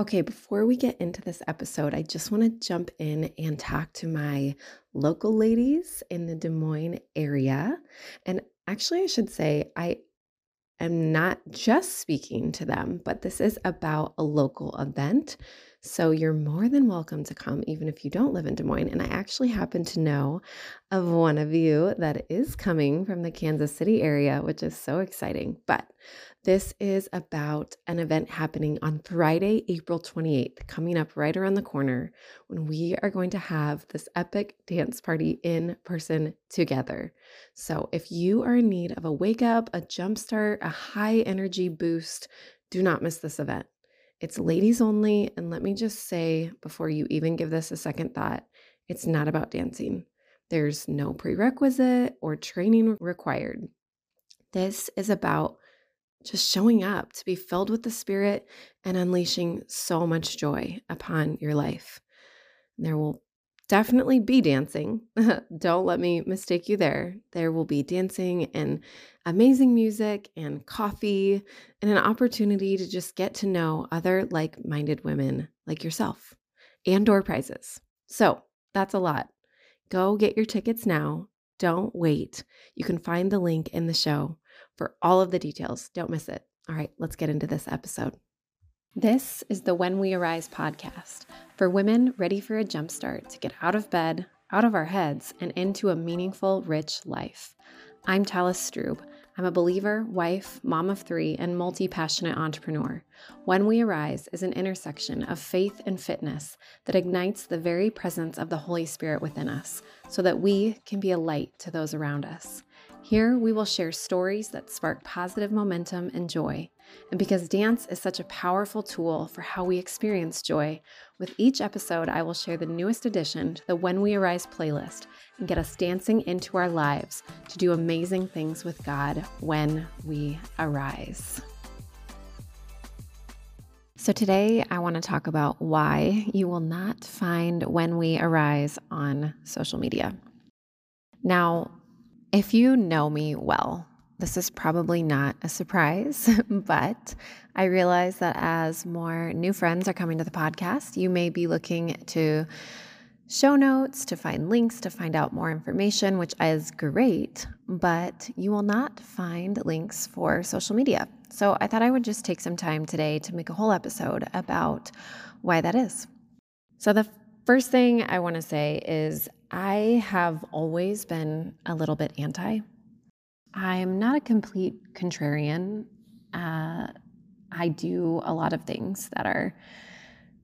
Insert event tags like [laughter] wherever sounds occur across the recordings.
Okay, before we get into this episode, I just want to jump in and talk to my local ladies in the Des Moines area. And actually, I should say, I am not just speaking to them, but this is about a local event. So you're more than welcome to come, even if you don't live in Des Moines. And I actually happen to know of one of you that is coming from the Kansas City area, which is so exciting. But this is about an event happening on Friday, April 28th, coming up right around the corner when we are going to have this epic dance party in person together. So, if you are in need of a wake up, a jumpstart, a high energy boost, do not miss this event. It's ladies only. And let me just say, before you even give this a second thought, it's not about dancing. There's no prerequisite or training required. This is about just showing up to be filled with the Spirit and unleashing so much joy upon your life. There will definitely be dancing. [laughs] Don't let me mistake you there. There will be dancing and amazing music and coffee and an opportunity to just get to know other like-minded women like yourself and door prizes. So, that's a lot. Go get your tickets now. Don't wait. You can find the link in the show for all of the details. Don't miss it. All right, let's get into this episode. This is the When We Arise podcast for women ready for a jumpstart to get out of bed, out of our heads, and into a meaningful, rich life. I'm Talis Strube. I'm a believer, wife, mom of three, and multi passionate entrepreneur. When We Arise is an intersection of faith and fitness that ignites the very presence of the Holy Spirit within us so that we can be a light to those around us. Here, we will share stories that spark positive momentum and joy. And because dance is such a powerful tool for how we experience joy, with each episode, I will share the newest addition to the When We Arise playlist and get us dancing into our lives to do amazing things with God when we arise. So, today I want to talk about why you will not find When We Arise on social media. Now, if you know me well, this is probably not a surprise, [laughs] but I realize that as more new friends are coming to the podcast, you may be looking to show notes, to find links, to find out more information, which is great, but you will not find links for social media. So I thought I would just take some time today to make a whole episode about why that is. So the first thing I want to say is I have always been a little bit anti. I'm not a complete contrarian. Uh, I do a lot of things that are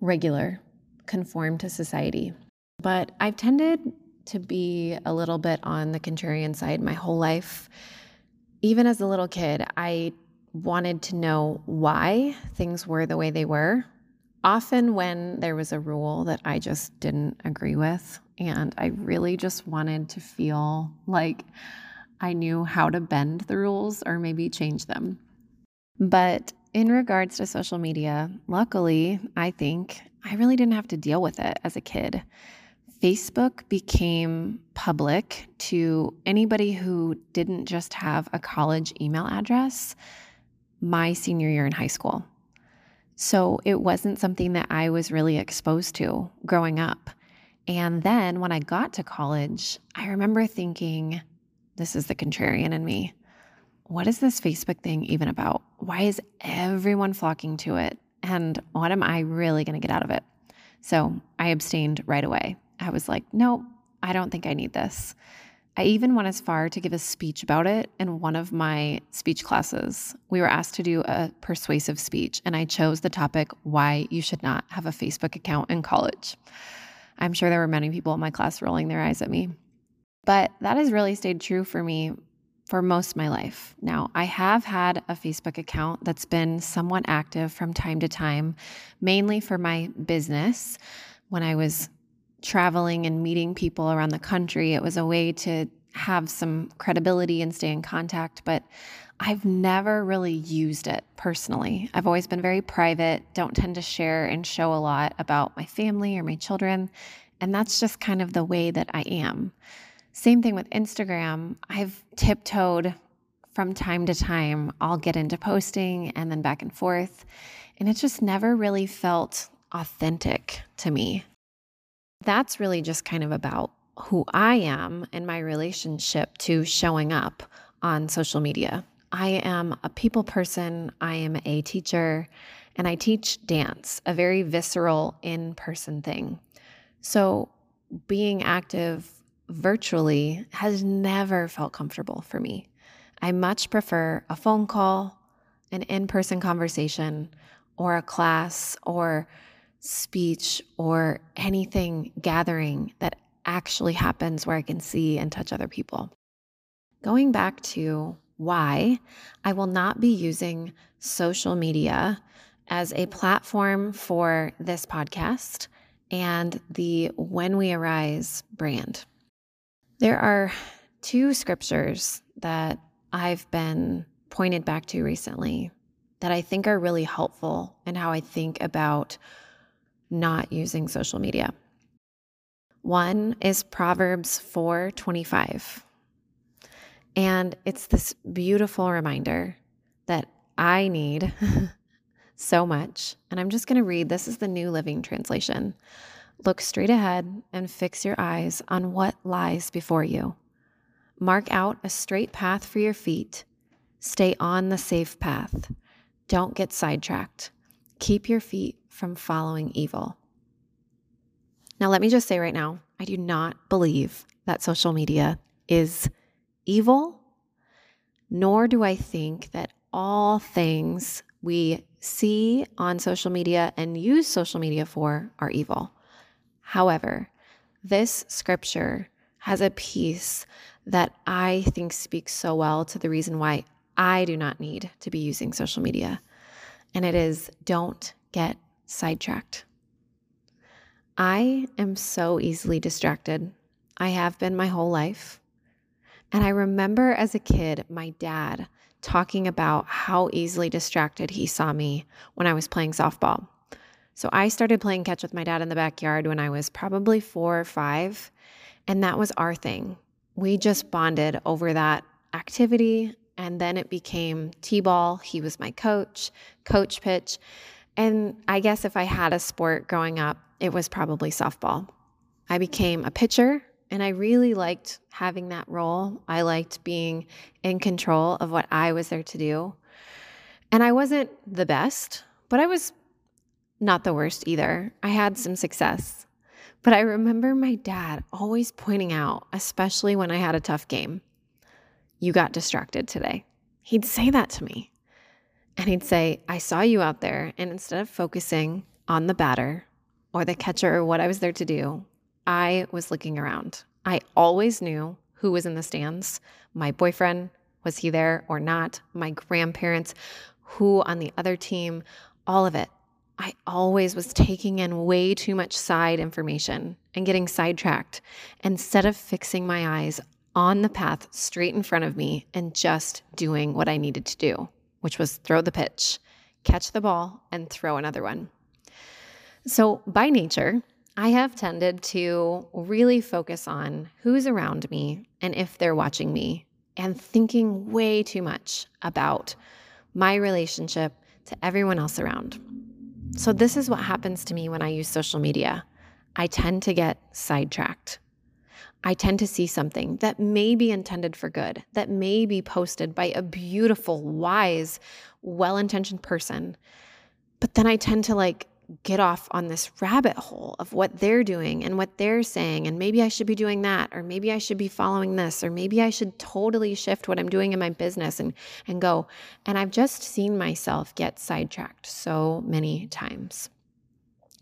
regular, conform to society. But I've tended to be a little bit on the contrarian side my whole life. Even as a little kid, I wanted to know why things were the way they were. Often, when there was a rule that I just didn't agree with, and I really just wanted to feel like I knew how to bend the rules or maybe change them. But in regards to social media, luckily, I think I really didn't have to deal with it as a kid. Facebook became public to anybody who didn't just have a college email address my senior year in high school. So it wasn't something that I was really exposed to growing up. And then when I got to college, I remember thinking, this is the contrarian in me. What is this Facebook thing even about? Why is everyone flocking to it? And what am I really going to get out of it? So I abstained right away. I was like, nope, I don't think I need this. I even went as far to give a speech about it in one of my speech classes. We were asked to do a persuasive speech, and I chose the topic why you should not have a Facebook account in college. I'm sure there were many people in my class rolling their eyes at me. But that has really stayed true for me for most of my life. Now, I have had a Facebook account that's been somewhat active from time to time, mainly for my business. When I was traveling and meeting people around the country, it was a way to have some credibility and stay in contact. But I've never really used it personally. I've always been very private, don't tend to share and show a lot about my family or my children. And that's just kind of the way that I am. Same thing with Instagram. I've tiptoed from time to time, I'll get into posting and then back and forth. And it just never really felt authentic to me. That's really just kind of about who I am and my relationship to showing up on social media. I am a people person, I am a teacher, and I teach dance, a very visceral in person thing. So being active virtually has never felt comfortable for me. I much prefer a phone call, an in person conversation, or a class, or speech, or anything gathering that actually happens where I can see and touch other people. Going back to why I will not be using social media as a platform for this podcast and the When We Arise brand. There are two scriptures that I've been pointed back to recently that I think are really helpful in how I think about not using social media. One is Proverbs 4:25. And it's this beautiful reminder that I need [laughs] so much. And I'm just going to read this is the New Living Translation. Look straight ahead and fix your eyes on what lies before you. Mark out a straight path for your feet. Stay on the safe path. Don't get sidetracked. Keep your feet from following evil. Now, let me just say right now, I do not believe that social media is evil, nor do I think that all things we see on social media and use social media for are evil. However, this scripture has a piece that I think speaks so well to the reason why I do not need to be using social media. And it is don't get sidetracked. I am so easily distracted. I have been my whole life. And I remember as a kid, my dad talking about how easily distracted he saw me when I was playing softball. So I started playing catch with my dad in the backyard when I was probably four or five. And that was our thing. We just bonded over that activity. And then it became T ball. He was my coach, coach pitch. And I guess if I had a sport growing up, it was probably softball. I became a pitcher and I really liked having that role. I liked being in control of what I was there to do. And I wasn't the best, but I was not the worst either. I had some success. But I remember my dad always pointing out, especially when I had a tough game, you got distracted today. He'd say that to me. And he'd say, I saw you out there. And instead of focusing on the batter or the catcher or what I was there to do, I was looking around. I always knew who was in the stands. My boyfriend, was he there or not? My grandparents, who on the other team, all of it. I always was taking in way too much side information and getting sidetracked instead of fixing my eyes on the path straight in front of me and just doing what I needed to do, which was throw the pitch, catch the ball, and throw another one. So, by nature, I have tended to really focus on who's around me and if they're watching me, and thinking way too much about my relationship to everyone else around. So, this is what happens to me when I use social media. I tend to get sidetracked. I tend to see something that may be intended for good, that may be posted by a beautiful, wise, well intentioned person. But then I tend to like get off on this rabbit hole of what they're doing and what they're saying. And maybe I should be doing that, or maybe I should be following this, or maybe I should totally shift what I'm doing in my business and, and go. And I've just seen myself get sidetracked so many times.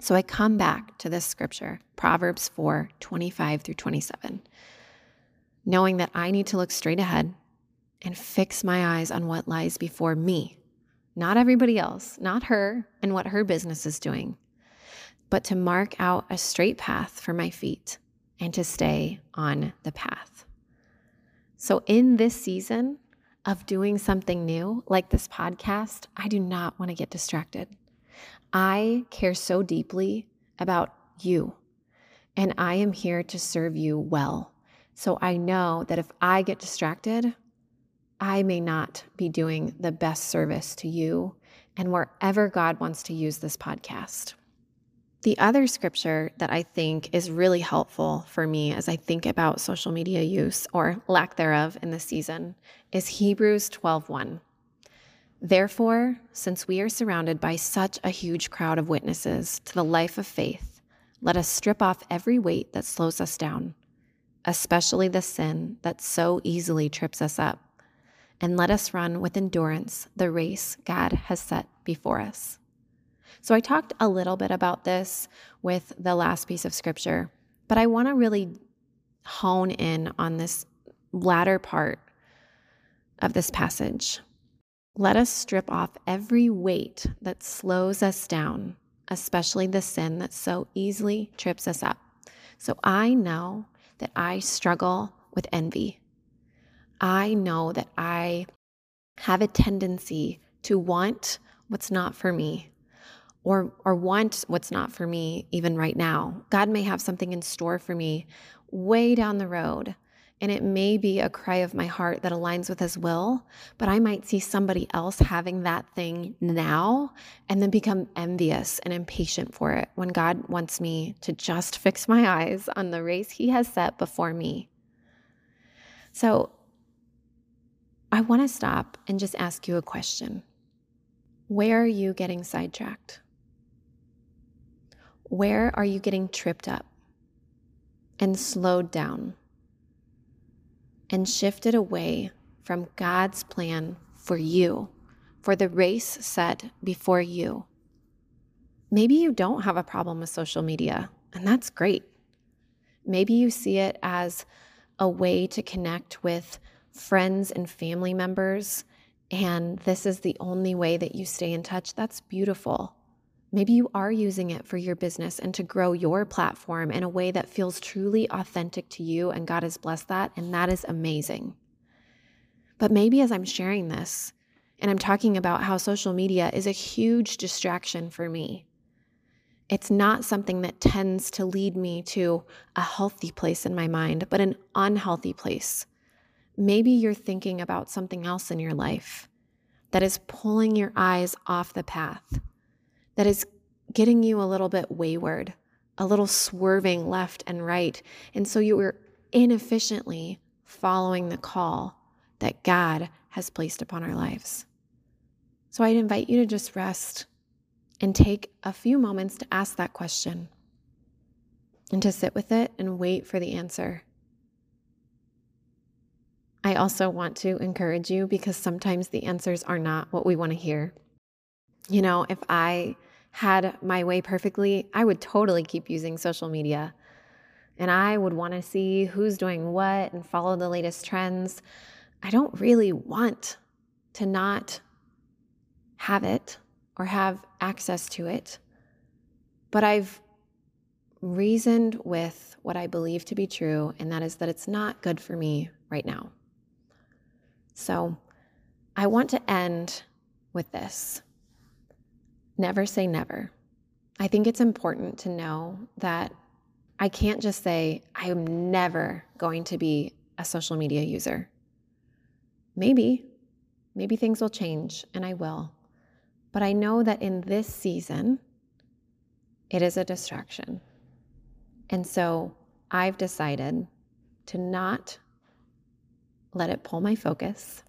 So I come back to this scripture, Proverbs 4 25 through 27, knowing that I need to look straight ahead and fix my eyes on what lies before me not everybody else, not her and what her business is doing, but to mark out a straight path for my feet and to stay on the path. So, in this season of doing something new, like this podcast, I do not want to get distracted. I care so deeply about you, and I am here to serve you well. So, I know that if I get distracted, I may not be doing the best service to you and wherever God wants to use this podcast. The other scripture that I think is really helpful for me as I think about social media use or lack thereof in this season is Hebrews 12:1. Therefore, since we are surrounded by such a huge crowd of witnesses to the life of faith, let us strip off every weight that slows us down, especially the sin that so easily trips us up, and let us run with endurance the race God has set before us. So, I talked a little bit about this with the last piece of scripture, but I want to really hone in on this latter part of this passage. Let us strip off every weight that slows us down, especially the sin that so easily trips us up. So, I know that I struggle with envy. I know that I have a tendency to want what's not for me or or want what's not for me even right now. God may have something in store for me way down the road. And it may be a cry of my heart that aligns with his will, but I might see somebody else having that thing now and then become envious and impatient for it when God wants me to just fix my eyes on the race he has set before me. So I want to stop and just ask you a question. Where are you getting sidetracked? Where are you getting tripped up and slowed down and shifted away from God's plan for you, for the race set before you? Maybe you don't have a problem with social media, and that's great. Maybe you see it as a way to connect with friends and family members and this is the only way that you stay in touch, that's beautiful. Maybe you are using it for your business and to grow your platform in a way that feels truly authentic to you, and God has blessed that, and that is amazing. But maybe as I'm sharing this, and I'm talking about how social media is a huge distraction for me, it's not something that tends to lead me to a healthy place in my mind, but an unhealthy place Maybe you're thinking about something else in your life that is pulling your eyes off the path, that is getting you a little bit wayward, a little swerving left and right. And so you are inefficiently following the call that God has placed upon our lives. So I'd invite you to just rest and take a few moments to ask that question and to sit with it and wait for the answer. I also want to encourage you because sometimes the answers are not what we want to hear. You know, if I had my way perfectly, I would totally keep using social media. And I would want to see who's doing what and follow the latest trends. I don't really want to not have it or have access to it. But I've reasoned with what I believe to be true, and that is that it's not good for me right now. So I want to end with this never say never. I think it's important to know that I can't just say, I am never going to be a social media user. Maybe, maybe things will change, and I will. But I know that in this season, it is a distraction. And so I've decided to not let it pull my focus,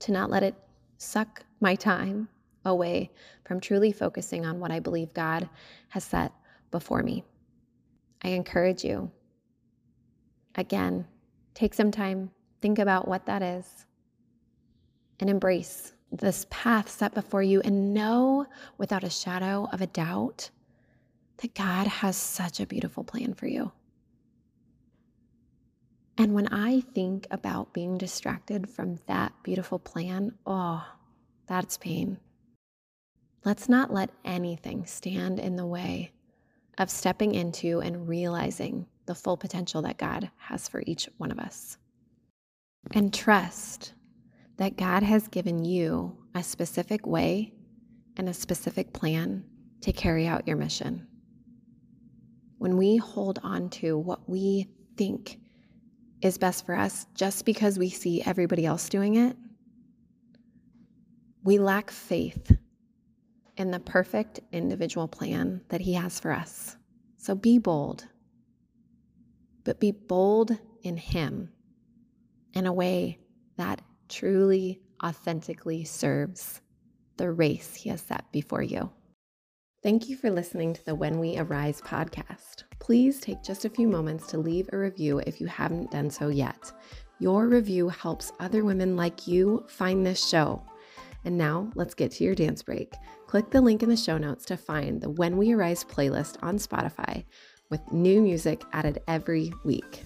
to not let it suck my time away from truly focusing on what I believe God has set before me. I encourage you, again, take some time, think about what that is, and embrace this path set before you, and know without a shadow of a doubt that God has such a beautiful plan for you. And when I think about being distracted from that beautiful plan, oh, that's pain. Let's not let anything stand in the way of stepping into and realizing the full potential that God has for each one of us. And trust that God has given you a specific way and a specific plan to carry out your mission. When we hold on to what we think is best for us just because we see everybody else doing it, we lack faith in the perfect individual plan that He has for us. So be bold, but be bold in Him in a way that truly, authentically serves the race He has set before you. Thank you for listening to the When We Arise podcast. Please take just a few moments to leave a review if you haven't done so yet. Your review helps other women like you find this show. And now let's get to your dance break. Click the link in the show notes to find the When We Arise playlist on Spotify with new music added every week.